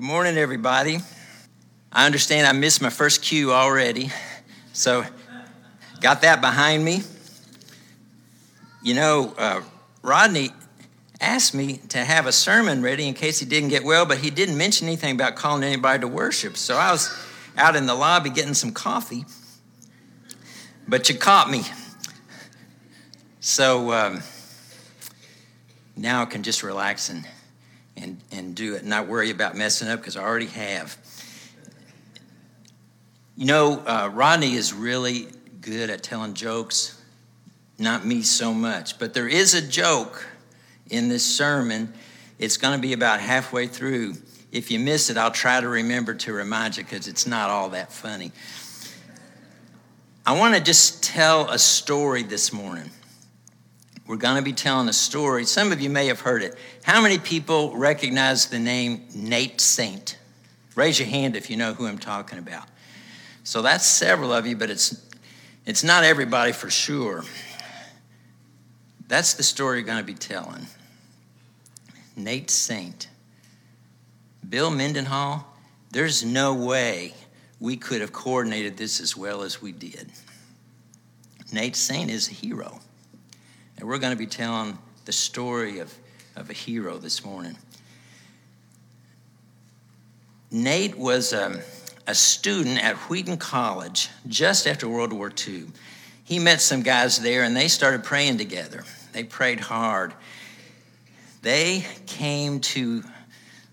Good morning, everybody. I understand I missed my first cue already, so got that behind me. You know, uh, Rodney asked me to have a sermon ready in case he didn't get well, but he didn't mention anything about calling anybody to worship. So I was out in the lobby getting some coffee, but you caught me. So um, now I can just relax and, and, and do it, not worry about messing up because I already have. You know, uh, Rodney is really good at telling jokes, not me so much, but there is a joke in this sermon. It's going to be about halfway through. If you miss it, I'll try to remember to remind you because it's not all that funny. I want to just tell a story this morning. We're going to be telling a story. Some of you may have heard it. How many people recognize the name Nate Saint? Raise your hand if you know who I'm talking about. So that's several of you, but it's it's not everybody for sure. That's the story you're going to be telling. Nate Saint. Bill Mendenhall, there's no way we could have coordinated this as well as we did. Nate Saint is a hero. And we're going to be telling the story of, of a hero this morning. Nate was a, a student at Wheaton College just after World War II. He met some guys there and they started praying together. They prayed hard. They came to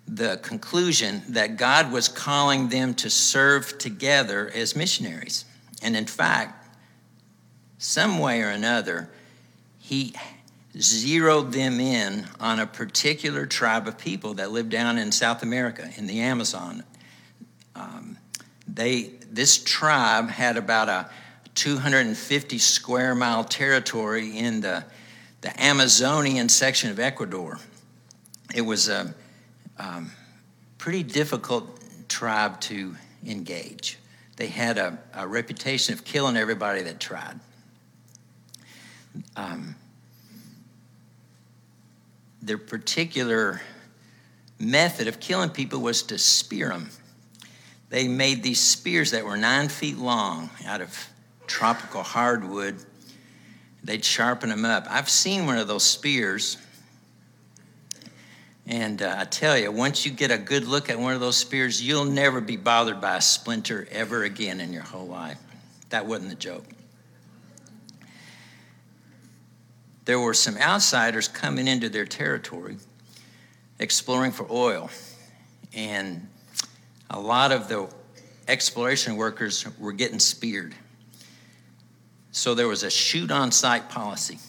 the conclusion that God was calling them to serve together as missionaries. And in fact, some way or another, he zeroed them in on a particular tribe of people that lived down in South America in the Amazon. Um, they, this tribe had about a 250 square mile territory in the, the Amazonian section of Ecuador. It was a um, pretty difficult tribe to engage. They had a, a reputation of killing everybody that tried. Um, their particular method of killing people was to spear them. They made these spears that were nine feet long out of tropical hardwood. They'd sharpen them up. I've seen one of those spears and uh, I tell you, once you get a good look at one of those spears, you'll never be bothered by a splinter ever again in your whole life. That wasn't the joke. There were some outsiders coming into their territory exploring for oil. And a lot of the exploration workers were getting speared. So there was a shoot on sight policy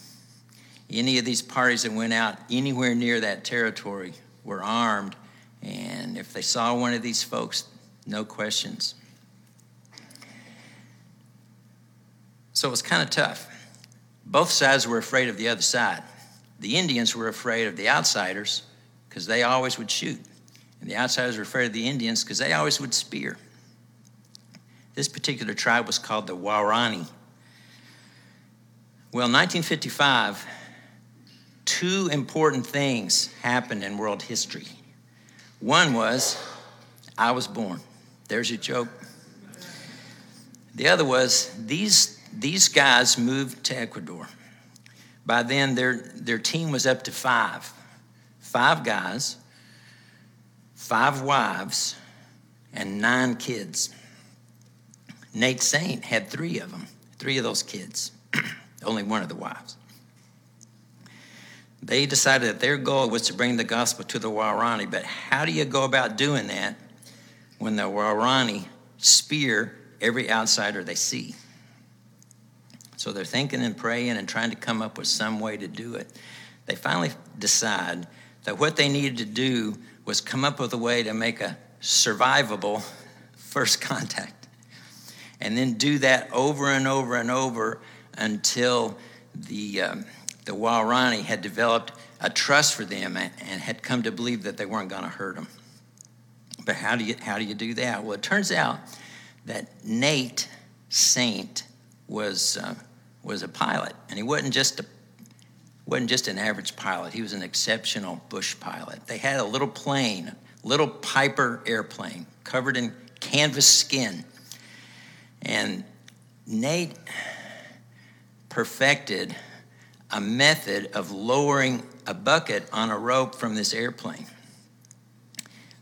any of these parties that went out anywhere near that territory were armed, and if they saw one of these folks, no questions. So it was kind of tough. Both sides were afraid of the other side. The Indians were afraid of the outsiders because they always would shoot. And the outsiders were afraid of the Indians because they always would spear. This particular tribe was called the Waorani. Well, in 1955, two important things happened in world history. One was, I was born. There's your joke. The other was, these, these guys moved to Ecuador. By then, their, their team was up to five five guys, five wives, and nine kids. Nate Saint had three of them, three of those kids, only one of the wives. They decided that their goal was to bring the gospel to the Waorani, but how do you go about doing that when the Waorani spear every outsider they see? So they're thinking and praying and trying to come up with some way to do it. They finally decide that what they needed to do was come up with a way to make a survivable first contact. And then do that over and over and over until the. Um, the Waorani had developed a trust for them and, and had come to believe that they weren't going to hurt them. But how do you how do you do that? Well, it turns out that Nate Saint was uh, was a pilot, and he wasn't just a wasn't just an average pilot. He was an exceptional bush pilot. They had a little plane, little Piper airplane covered in canvas skin. And Nate perfected a method of lowering a bucket on a rope from this airplane.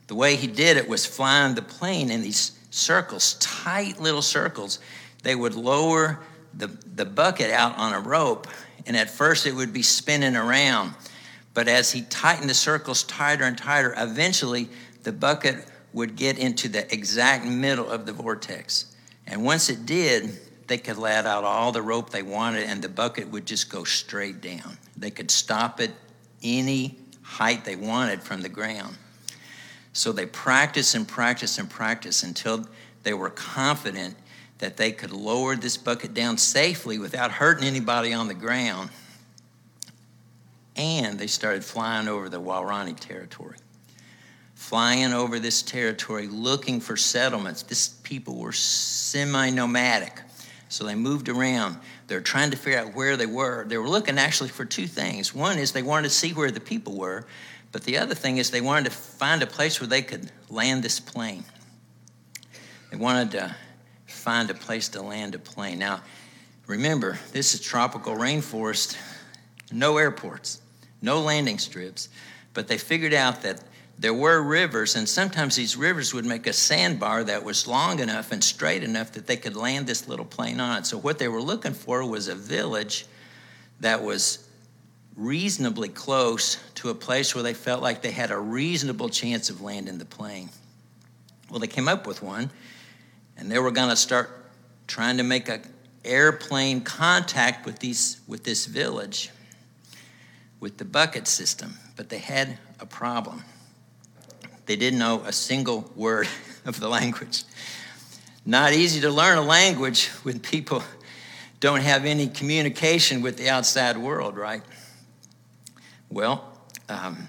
The way he did it was flying the plane in these circles, tight little circles. They would lower the, the bucket out on a rope, and at first it would be spinning around. But as he tightened the circles tighter and tighter, eventually the bucket would get into the exact middle of the vortex. And once it did, they could let out all the rope they wanted, and the bucket would just go straight down. They could stop it any height they wanted from the ground. So they practiced and practiced and practiced until they were confident that they could lower this bucket down safely without hurting anybody on the ground. And they started flying over the Waorani territory. Flying over this territory looking for settlements. These people were semi nomadic. So they moved around. They're trying to figure out where they were. They were looking actually for two things. One is they wanted to see where the people were, but the other thing is they wanted to find a place where they could land this plane. They wanted to find a place to land a plane. Now, remember, this is tropical rainforest, no airports, no landing strips, but they figured out that there were rivers, and sometimes these rivers would make a sandbar that was long enough and straight enough that they could land this little plane on it. So, what they were looking for was a village that was reasonably close to a place where they felt like they had a reasonable chance of landing the plane. Well, they came up with one, and they were going to start trying to make an airplane contact with, these, with this village with the bucket system, but they had a problem they didn't know a single word of the language. Not easy to learn a language when people don't have any communication with the outside world, right? Well, um,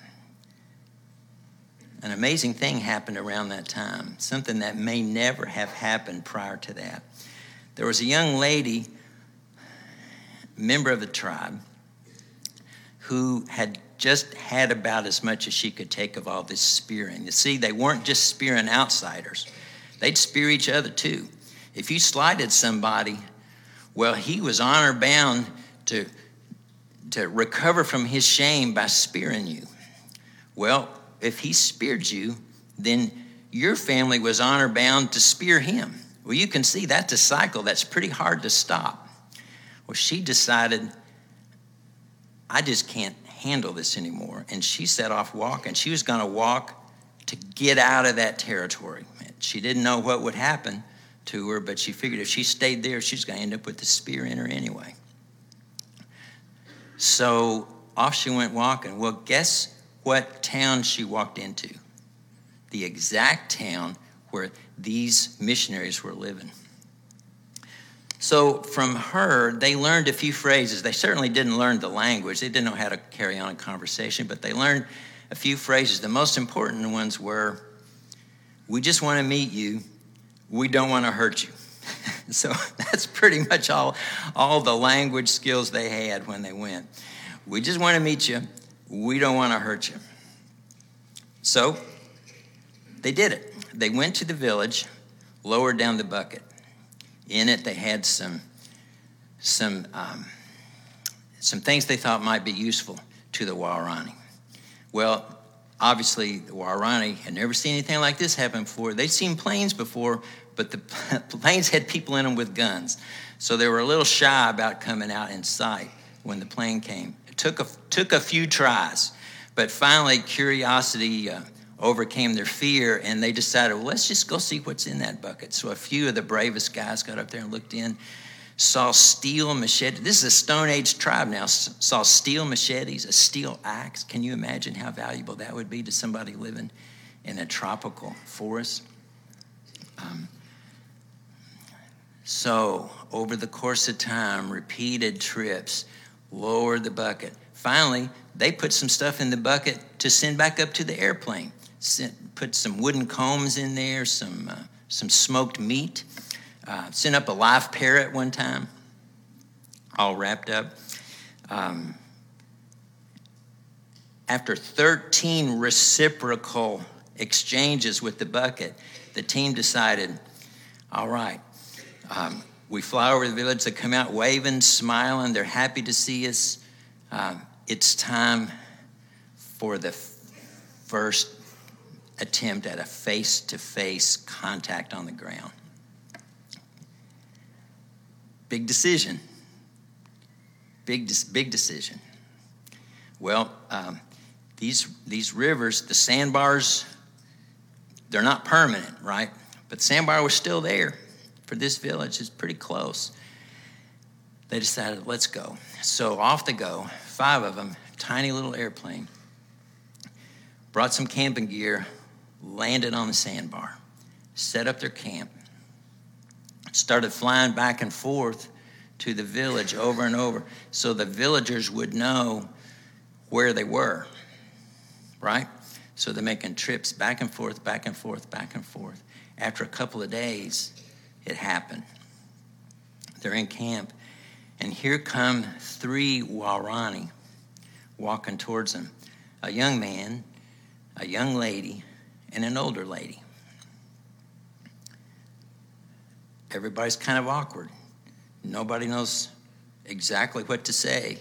an amazing thing happened around that time, something that may never have happened prior to that. There was a young lady, member of the tribe, who had just had about as much as she could take of all this spearing. You see, they weren't just spearing outsiders, they'd spear each other too. If you slighted somebody, well, he was honor bound to, to recover from his shame by spearing you. Well, if he speared you, then your family was honor bound to spear him. Well, you can see that's a cycle that's pretty hard to stop. Well, she decided, I just can't handle this anymore. And she set off walking. She was going to walk to get out of that territory. She didn't know what would happen to her, but she figured if she stayed there, she's going to end up with the spear in her anyway. So off she went walking. Well, guess what town she walked into? The exact town where these missionaries were living. So from her, they learned a few phrases. They certainly didn't learn the language, they didn't know how to carry on a conversation, but they learned a few phrases. The most important ones were We just want to meet you, we don't want to hurt you. so that's pretty much all, all the language skills they had when they went. We just want to meet you, we don't want to hurt you. So they did it. They went to the village, lowered down the bucket. In it, they had some, some, um, some things they thought might be useful to the Waorani. Well, obviously, the Waorani had never seen anything like this happen before. They'd seen planes before, but the planes had people in them with guns. So they were a little shy about coming out in sight when the plane came. Took a, took a few tries, but finally, curiosity uh, overcame their fear and they decided, well, let's just go see what's in that bucket. So a few of the bravest guys got up there and looked in, saw steel machete. This is a Stone Age tribe now. Saw steel machetes, a steel axe. Can you imagine how valuable that would be to somebody living in a tropical forest? Um, so, over the course of time, repeated trips, lowered the bucket. Finally, they put some stuff in the bucket to send back up to the airplane sent, put some wooden combs in there, some, uh, some smoked meat. Uh, sent up a live parrot one time, all wrapped up. Um, after 13 reciprocal exchanges with the bucket, the team decided, all right, um, we fly over the village. They come out waving, smiling. They're happy to see us. Um, it's time for the first attempt at a face to face contact on the ground. Big decision. Big, big decision. Well, um, these, these rivers, the sandbars, they're not permanent, right? But sandbar was still there for this village. It's pretty close. They decided, let's go. So off they go, five of them, tiny little airplane, brought some camping gear, landed on the sandbar, set up their camp, started flying back and forth to the village over and over so the villagers would know where they were, right? So they're making trips back and forth, back and forth, back and forth. After a couple of days, it happened. They're in camp, and here come three Waorani walking towards them a young man, a young lady, and an older lady. Everybody's kind of awkward. Nobody knows exactly what to say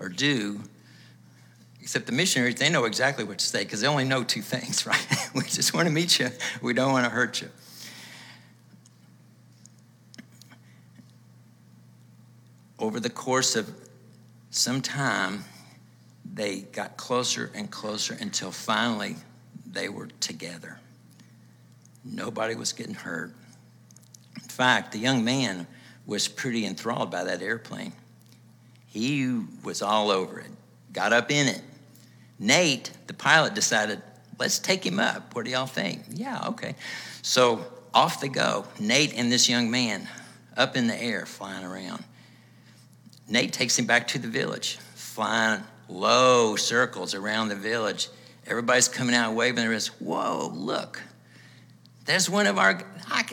or do, except the missionaries, they know exactly what to say because they only know two things, right? we just want to meet you, we don't want to hurt you. Over the course of some time, they got closer and closer until finally they were together. Nobody was getting hurt. In fact, the young man was pretty enthralled by that airplane. He was all over it, got up in it. Nate, the pilot, decided, let's take him up. What do y'all think? Yeah, okay. So off they go. Nate and this young man up in the air flying around. Nate takes him back to the village, flying low circles around the village. Everybody's coming out waving their wrists. Whoa, look. There's one of our, I,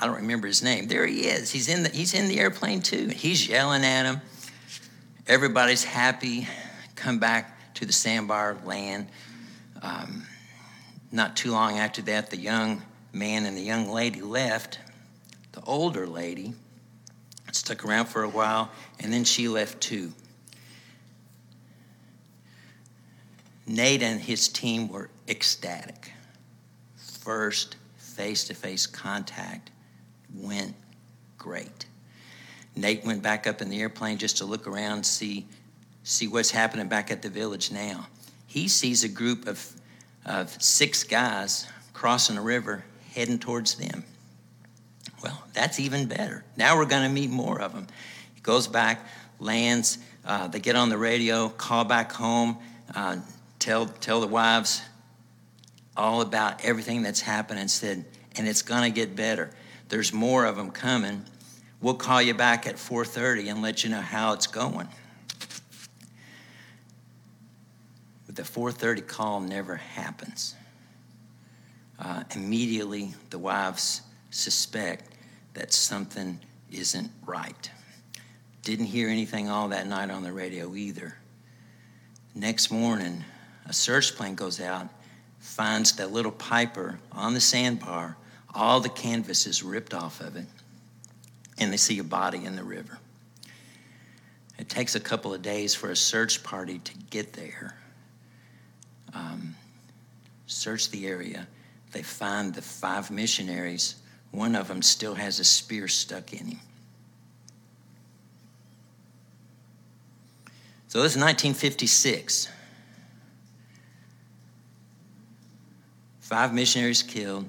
I don't remember his name. There he is. He's in the, he's in the airplane too. He's yelling at him. Everybody's happy. Come back to the sandbar land. Um, not too long after that, the young man and the young lady left. The older lady stuck around for a while, and then she left too. Nate and his team were ecstatic. First face to face contact went great. Nate went back up in the airplane just to look around, see, see what's happening back at the village now. He sees a group of, of six guys crossing a river heading towards them. Well, that's even better. Now we're going to meet more of them. He goes back, lands, uh, they get on the radio, call back home, uh, tell, tell the wives all about everything that's happened and said, and it's going to get better. There's more of them coming. We'll call you back at 4:30 and let you know how it's going. But the 4:30 call never happens. Uh, immediately, the wives suspect that something isn't right. Didn't hear anything all that night on the radio either. Next morning, a search plane goes out, finds that little piper on the sandbar all the canvas is ripped off of it, and they see a body in the river. It takes a couple of days for a search party to get there, um, search the area. They find the five missionaries. One of them still has a spear stuck in him. So this is 1956. Five missionaries killed,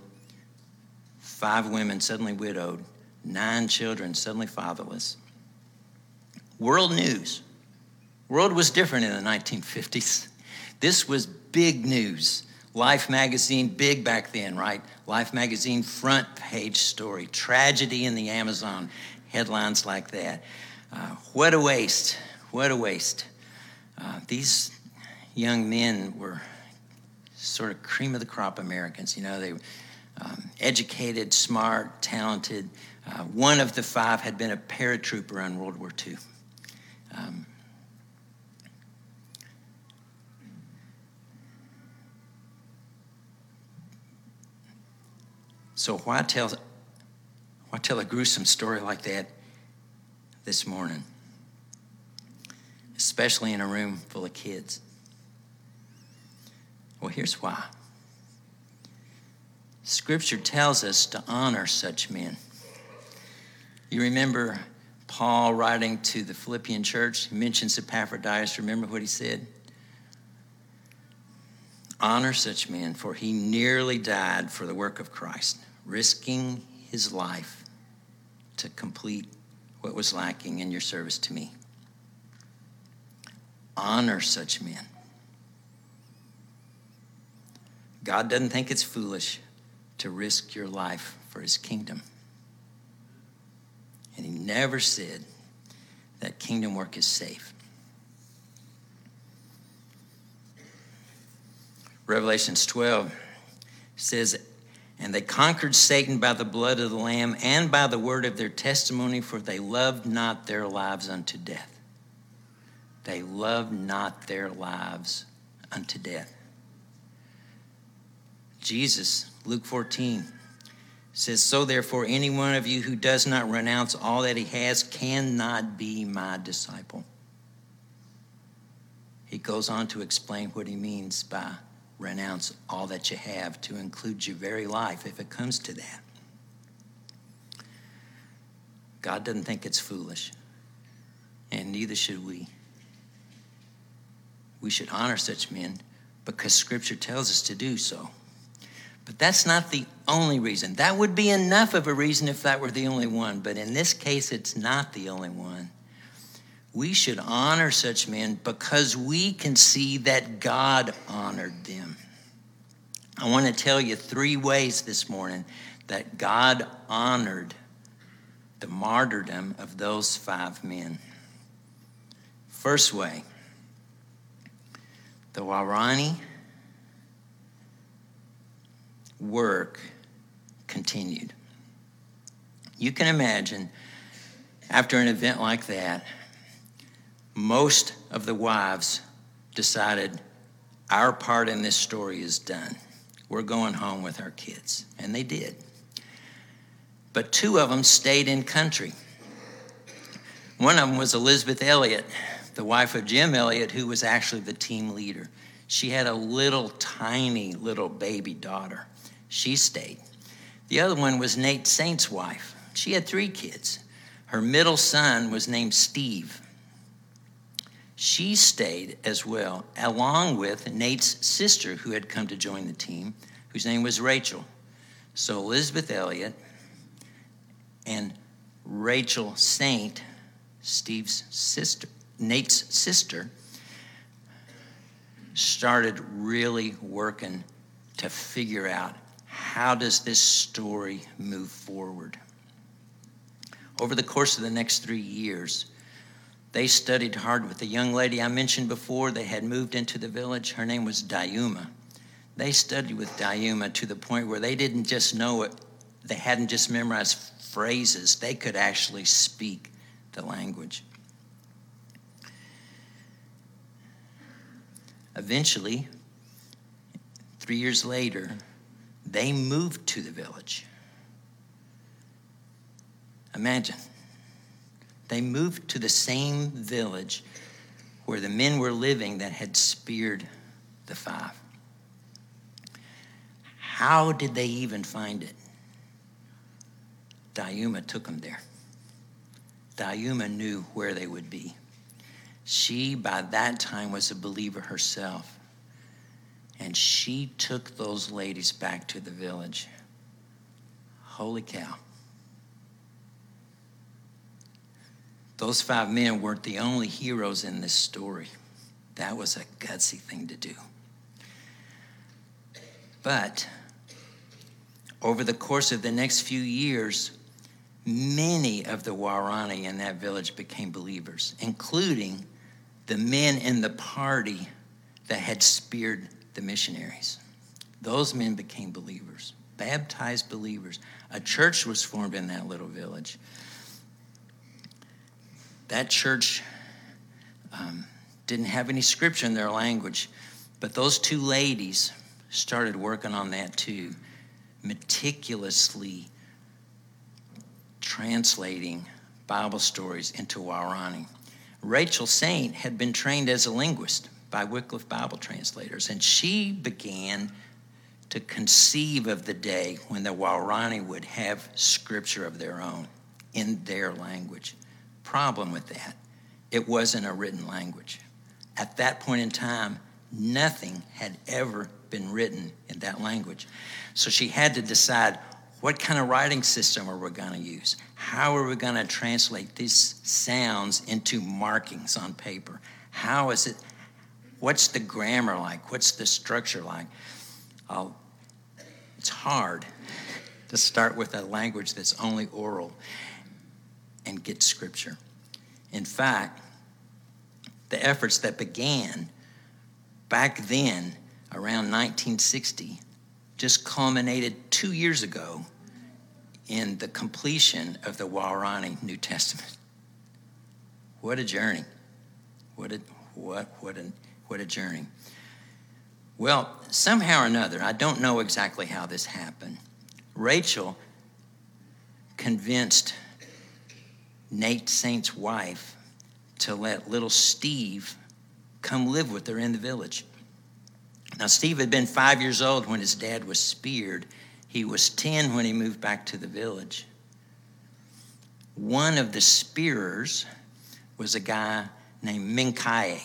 five women suddenly widowed, nine children suddenly fatherless. World news. World was different in the 1950s. This was big news. Life magazine, big back then, right? Life magazine front page story. Tragedy in the Amazon. Headlines like that. Uh, what a waste. What a waste. Uh, these young men were sort of cream of the crop Americans. You know, they um, educated, smart, talented. Uh, one of the five had been a paratrooper in World War II. Um, So why tell why tell a gruesome story like that this morning? Especially in a room full of kids. Well, here's why. Scripture tells us to honor such men. You remember Paul writing to the Philippian church, he mentions Epaphroditus. Remember what he said? Honor such men, for he nearly died for the work of Christ, risking his life to complete what was lacking in your service to me. Honor such men. God doesn't think it's foolish to risk your life for his kingdom. And he never said that kingdom work is safe. Revelations 12 says, And they conquered Satan by the blood of the Lamb and by the word of their testimony, for they loved not their lives unto death. They loved not their lives unto death. Jesus, Luke 14, says, So therefore, any one of you who does not renounce all that he has cannot be my disciple. He goes on to explain what he means by renounce all that you have to include your very life if it comes to that. God doesn't think it's foolish, and neither should we. We should honor such men because Scripture tells us to do so. But that's not the only reason. That would be enough of a reason if that were the only one. But in this case, it's not the only one. We should honor such men because we can see that God honored them. I want to tell you three ways this morning that God honored the martyrdom of those five men. First way, the Waorani work continued. You can imagine, after an event like that, most of the wives decided our part in this story is done. We're going home with our kids. And they did. But two of them stayed in country. One of them was Elisabeth Elliot, the wife of Jim Elliot, who was actually the team leader. She had a little tiny little baby daughter. She stayed. The other one was Nate Saint's wife. She had three kids. Her middle son was named Steve. She stayed as well, along with Nate's sister, who had come to join the team, whose name was Rachel. So Elisabeth Elliot and Rachel Saint, Steve's sister, Nate's sister, started really working to figure out how does this story move forward? Over the course of the next three years, they studied hard with the young lady I mentioned before. They had moved into the village. Her name was Dayuma. They studied with Dayuma to the point where they didn't just know it, they hadn't just memorized phrases, they could actually speak the language. Eventually, three years later, they moved to the village. Imagine. They moved to the same village where the men were living that had speared the five. How did they even find it? Dayuma took them there. Dayuma knew where they would be. She, by that time, was a believer herself and she took those ladies back to the village. Holy cow. Those five men weren't the only heroes in this story. That was a gutsy thing to do. But over the course of the next few years, many of the Waorani in that village became believers, including the men in the party that had speared the missionaries. Those men became believers, baptized believers. A church was formed in that little village. That church um, didn't have any scripture in their language, but those two ladies started working on that too meticulously translating Bible stories into Waorani. Rachel Saint had been trained as a linguist by Wycliffe Bible translators, and she began to conceive of the day when the Waorani would have scripture of their own in their language. Problem with that, it wasn't a written language. At that point in time, nothing had ever been written in that language. So she had to decide what kind of writing system are we going to use? How are we going to translate these sounds into markings on paper? How is it? What's the grammar like? What's the structure like? I'll, it's hard to start with a language that's only oral and get scripture. In fact, the efforts that began back then, around 1960, just culminated two years ago in the completion of the Waorani New Testament. What a journey. What a, what, what, a, what a journey. Well, somehow or another, I don't know exactly how this happened. Rachel convinced Nate Saint's wife to let little Steve come live with her in the village. Now, Steve had been five years old when his dad was speared. He was 10 when he moved back to the village. One of the spearers was a guy named Mincaye.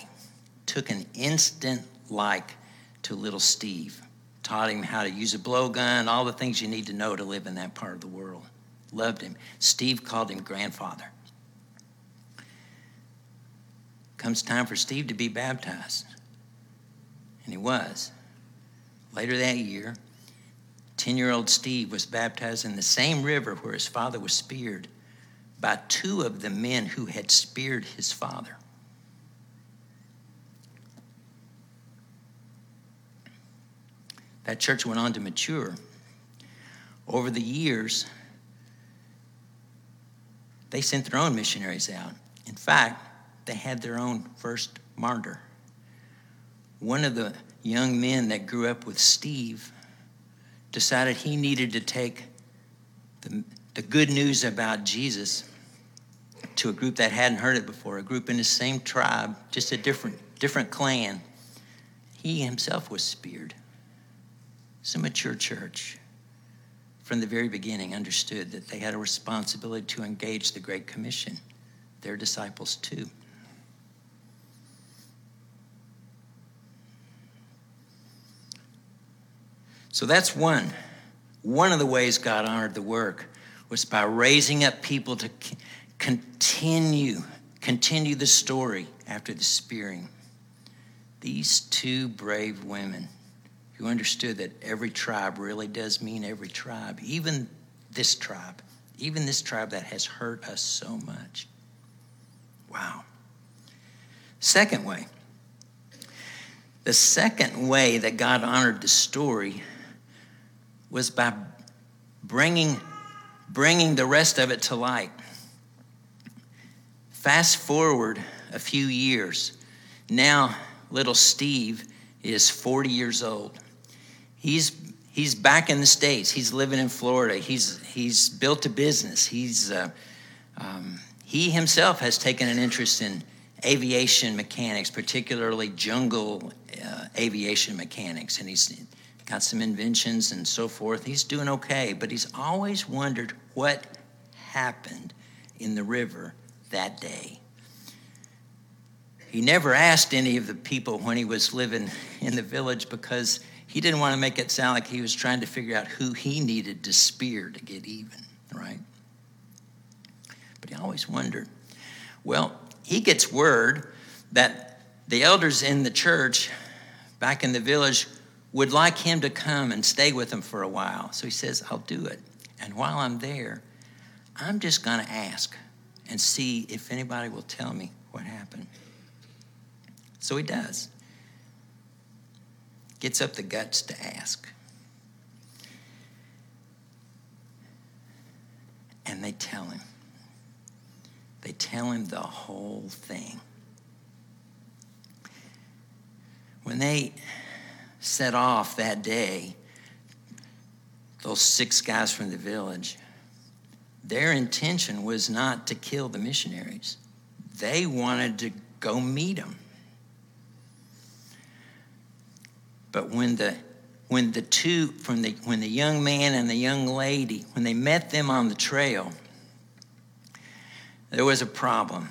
Took an instant like to little Steve, taught him how to use a blowgun, all the things you need to know to live in that part of the world. Loved him. Steve called him grandfather. Comes time for Steve to be baptized. And he was. Later that year, 10 year old Steve was baptized in the same river where his father was speared by two of the men who had speared his father. That church went on to mature. Over the years, they sent their own missionaries out. In fact, they had their own first martyr. One of the young men that grew up with Steve decided he needed to take the, the good news about Jesus to a group that hadn't heard it before, a group in the same tribe, just a different, different clan. He himself was speared. It's a mature church from the very beginning understood that they had a responsibility to engage the Great Commission, their disciples too. So that's one. One of the ways God honored the work was by raising up people to continue, continue the story after the spearing. These two brave women who understood that every tribe really does mean every tribe, even this tribe, even this tribe that has hurt us so much. Wow. Second way. The second way that God honored the story was by bringing, bringing the rest of it to light. Fast forward a few years. Now, little Steve is 40 years old. He's, he's back in the States. He's living in Florida. He's, he's built a business. He's, uh, um, he himself has taken an interest in aviation mechanics, particularly jungle uh, aviation mechanics. And he's got some inventions and so forth. He's doing okay, but he's always wondered what happened in the river that day. He never asked any of the people when he was living in the village because he didn't want to make it sound like he was trying to figure out who he needed to spear to get even, right? But he always wondered. Well, he gets word that the elders in the church back in the village would like him to come and stay with them for a while. So he says, I'll do it. And while I'm there, I'm just going to ask and see if anybody will tell me what happened. So he does. Gets up the guts to ask. And they tell him. They tell him the whole thing. When they set off that day those six guys from the village, their intention was not to kill the missionaries. They wanted to go meet them. But when the when the two from the when the young man and the young lady when they met them on the trail there was a problem.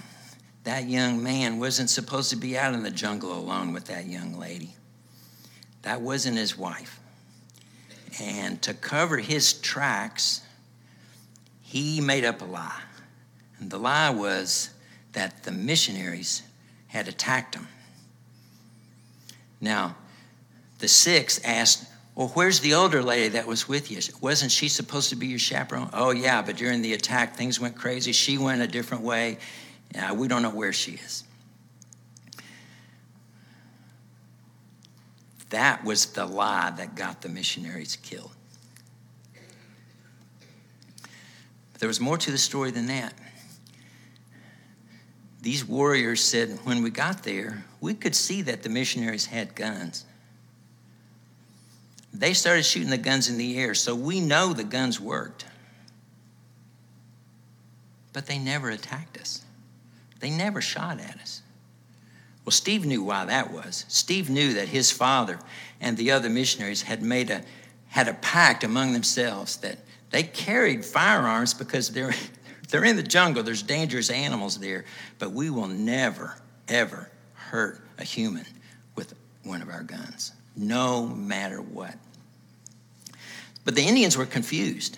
That young man wasn't supposed to be out in the jungle alone with that young lady. That wasn't his wife. And to cover his tracks he made up a lie. And the lie was that the missionaries had attacked him. Now the six asked, Well, where's the older lady that was with you? Wasn't she supposed to be your chaperone? Oh, yeah, but during the attack, things went crazy. She went a different way. Yeah, we don't know where she is. That was the lie that got the missionaries killed. But there was more to the story than that. These warriors said, when we got there, we could see that the missionaries had guns. They started shooting the guns in the air, so we know the guns worked. But they never attacked us, they never shot at us. Well, Steve knew why that was. Steve knew that his father and the other missionaries had made a had a pact among themselves that they carried firearms because they're they're in the jungle. There's dangerous animals there, but we will never ever hurt a human with one of our guns no matter what. But the Indians were confused.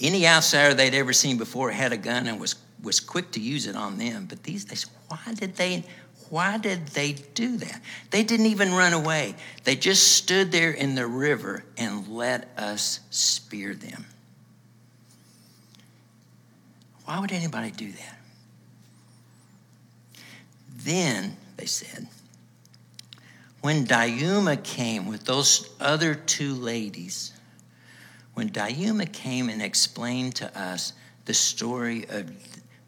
Any outsider they'd ever seen before had a gun and was, was quick to use it on them. But these, they said, why did they, why did they do that? They didn't even run away. They just stood there in the river and let us spear them. Why would anybody do that? Then, they said, when Dayuma came with those other two ladies, when Dayuma came and explained to us the story of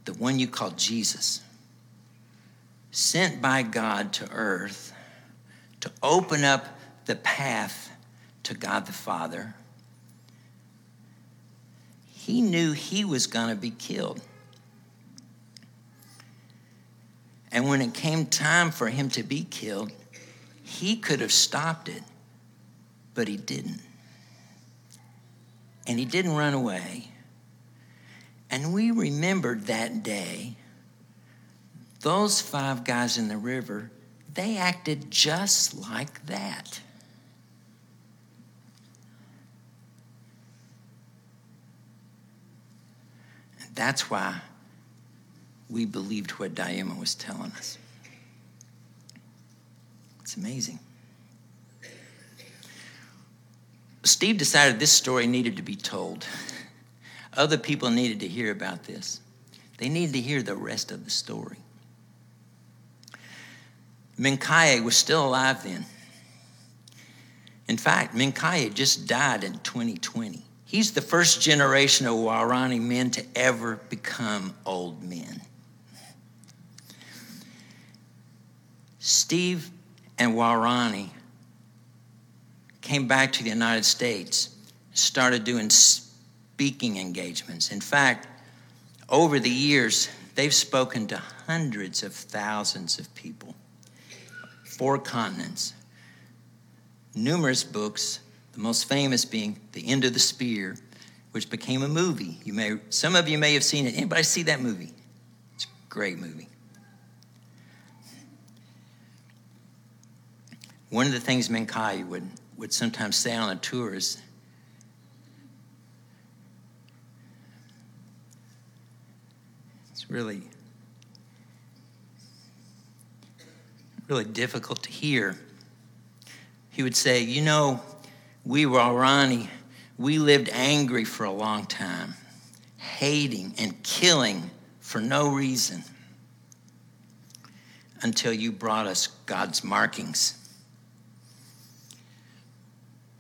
the one you call Jesus, sent by God to earth to open up the path to God the Father, he knew he was going to be killed. And when it came time for him to be killed, he could have stopped it, but he didn't. And he didn't run away. And we remembered that day, those five guys in the river, they acted just like that. And that's why we believed what Dayuma was telling us. It's amazing. Steve decided this story needed to be told. Other people needed to hear about this. They needed to hear the rest of the story. Mincaye was still alive then. In fact, Mincaye just died in 2020. He's the first generation of Waorani men to ever become old men. Steve and Waorani came back to the United States, started doing speaking engagements. In fact, over the years, they've spoken to hundreds of thousands of people, four continents, numerous books, the most famous being The End of the Spear, which became a movie. You may, some of you may have seen it. Anybody see that movie? It's a great movie. One of the things Mincaye would, would sometimes say on the tours it's really really difficult to hear. He would say, You know, we were Waorani, we lived angry for a long time, hating and killing for no reason until you brought us God's markings.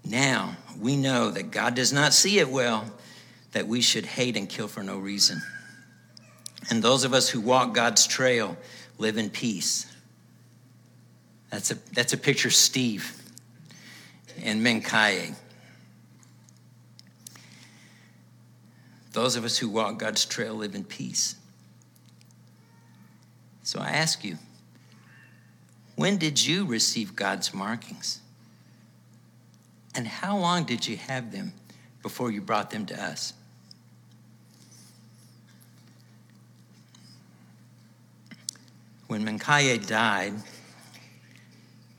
Now we know that God does not see it well that we should hate and kill for no reason. And those of us who walk God's trail live in peace. That's a, that's a picture of Steve and Mincaye. Those of us who walk God's trail live in peace. So I ask you, when did you receive God's markings? And how long did you have them before you brought them to us? When Mincaye died,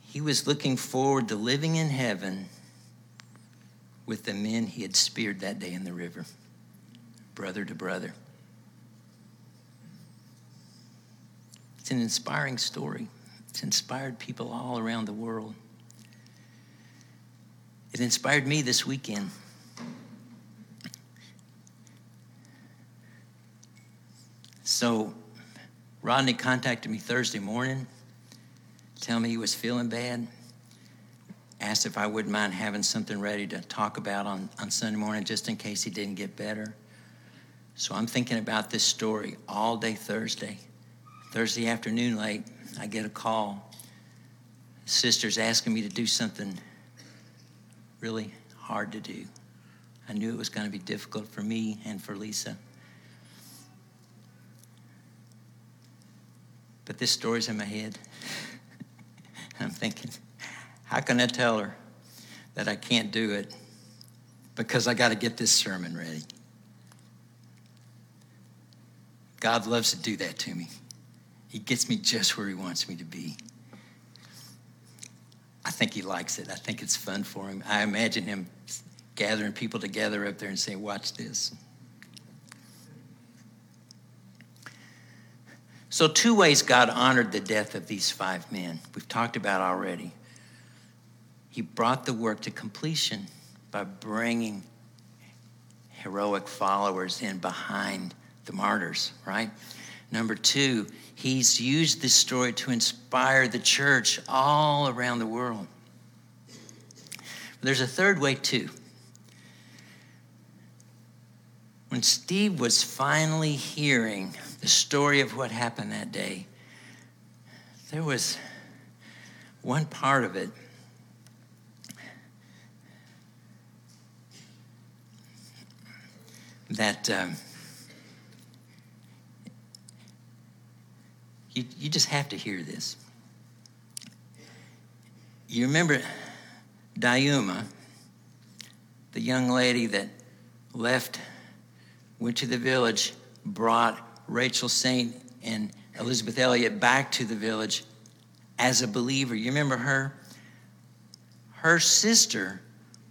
he was looking forward to living in heaven with the men he had speared that day in the river, brother to brother. It's an inspiring story. It's inspired people all around the world. It inspired me this weekend. So, Rodney contacted me Thursday morning, tell me he was feeling bad. Asked if I wouldn't mind having something ready to talk about on, on Sunday morning just in case he didn't get better. So I'm thinking about this story all day Thursday. Thursday afternoon, late, I get a call. Sister's asking me to do something really hard to do. I knew it was going to be difficult for me and for Lisa. But this story's in my head. I'm thinking, how can I tell her that I can't do it because I got to get this sermon ready? God loves to do that to me. He gets me just where He wants me to be. I think He likes it. I think it's fun for Him. I imagine Him gathering people together up there and saying, Watch this. So, two ways God honored the death of these five men, we've talked about already. He brought the work to completion by bringing heroic followers in behind the martyrs, right? Number two, he's used this story to inspire the church all around the world. There's a third way, too. When Steve was finally hearing the story of what happened that day, there was one part of it that um, you, you just have to hear this. You remember Dayuma, the young lady that left, went to the village, brought Rachel Saint and Elisabeth Elliot back to the village as a believer. You remember her? Her sister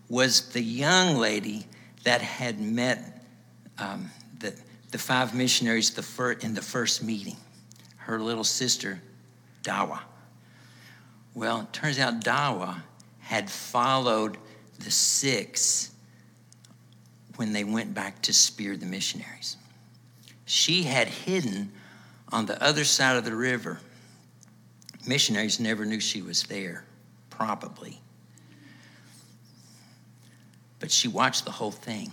was the young lady that had met um, the, the five missionaries the fir- in the first meeting. Her little sister, Dawa. Well, it turns out Dawa had followed the six when they went back to spear the missionaries. She had hidden on the other side of the river. Missionaries never knew she was there, probably. But she watched the whole thing.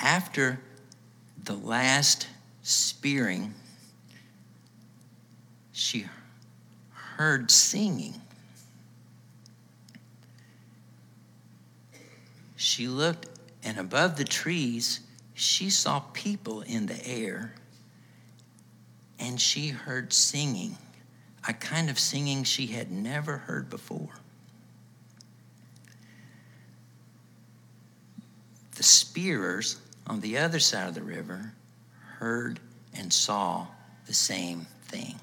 After the last spearing, she heard singing. She looked, and above the trees, she saw people in the air, and she heard singing, a kind of singing she had never heard before. The spearers on the other side of the river heard and saw the same thing.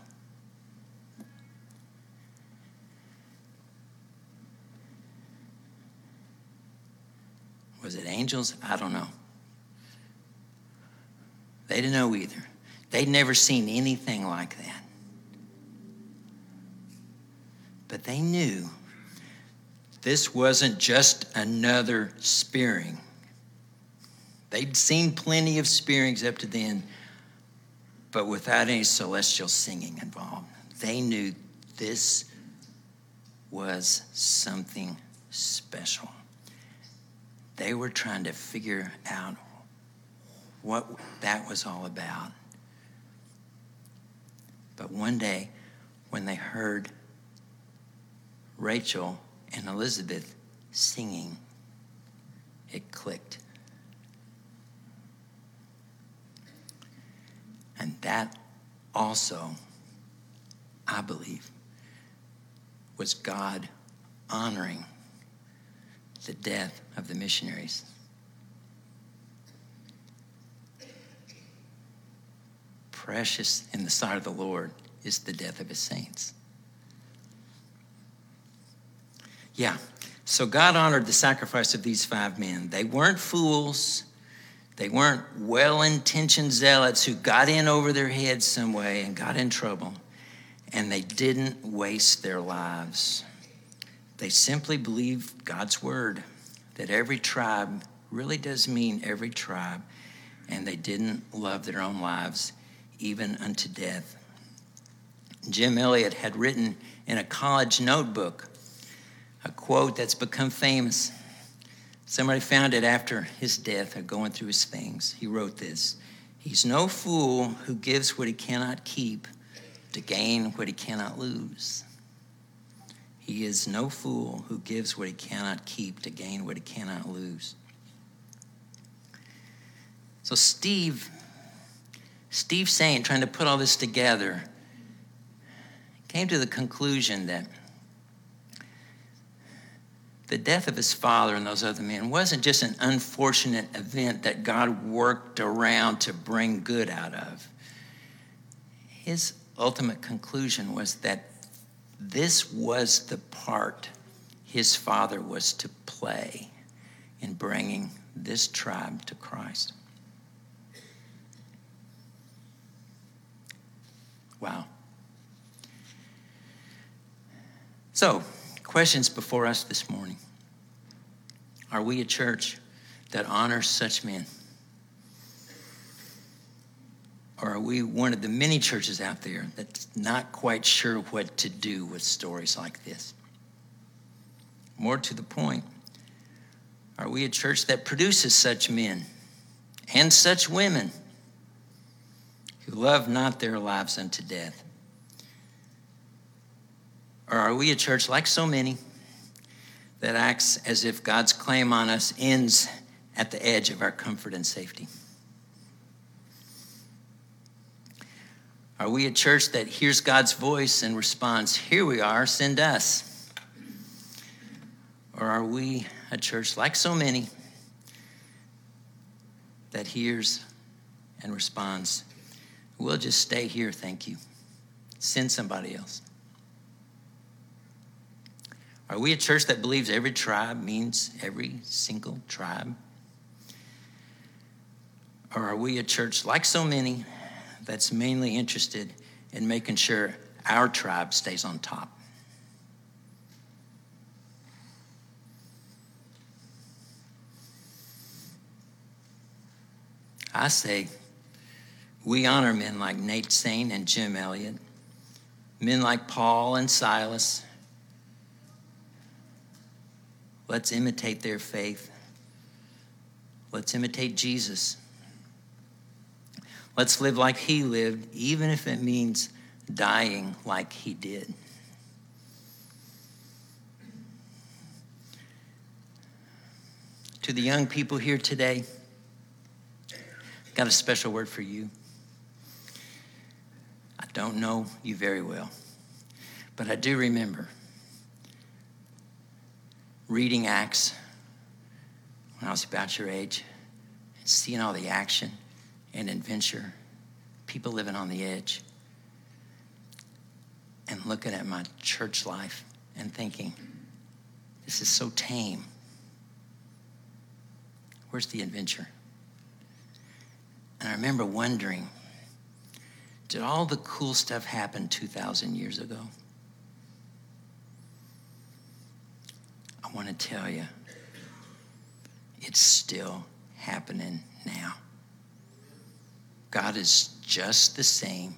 Was it angels? I don't know. They didn't know either. They'd never seen anything like that. But they knew this wasn't just another spearing. They'd seen plenty of spearings up to then, but without any celestial singing involved. They knew this was something special. They were trying to figure out what that was all about. But one day, when they heard Rachel and Elisabeth singing, it clicked. Also, I believe, was God honoring the death of the missionaries. Precious in the sight of the Lord is the death of his saints. Yeah, so God honored the sacrifice of these five men. They weren't fools. They weren't well intentioned zealots who got in over their heads some way and got in trouble. And they didn't waste their lives. They simply believed God's word that every tribe really does mean every tribe. And they didn't love their own lives even unto death. Jim Elliot had written in a college notebook a quote that's become famous. Somebody found it after his death or going through his things. He wrote this He's no fool who gives what he cannot keep to gain what he cannot lose. He is no fool who gives what he cannot keep to gain what he cannot lose. So, Steve, Steve Saint, trying to put all this together, came to the conclusion that the death of his father and those other men wasn't just an unfortunate event that God worked around to bring good out of. His ultimate conclusion was that this was the part his father was to play in bringing this tribe to Christ. Wow. So, questions before us this morning. Are we a church that honors such men? Or are we one of the many churches out there that's not quite sure what to do with stories like this? More to the point, are we a church that produces such men and such women who love not their lives unto death? Or are we a church like so many that acts as if God's claim on us ends at the edge of our comfort and safety? Are we a church that hears God's voice and responds, Here we are, send us? Or are we a church like so many that hears and responds, We'll just stay here, thank you. Send somebody else. Are we a church that believes every tribe means every single tribe? Or are we a church like so many that's mainly interested in making sure our tribe stays on top? I say we honor men like Nate Saint and Jim Elliot, men like Paul and Silas Let's imitate their faith. Let's imitate Jesus. Let's live like he lived, even if it means dying like he did. To the young people here today, I've got a special word for you. I don't know you very well, but I do remember reading Acts when I was about your age and seeing all the action and adventure, people living on the edge, and looking at my church life and thinking, this is so tame. Where's the adventure? And I remember wondering, did all the cool stuff happen 2,000 years ago? I want to tell you, it's still happening now. God is just the same.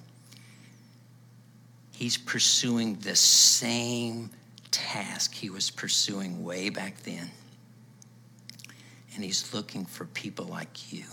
He's pursuing the same task he was pursuing way back then. And he's looking for people like you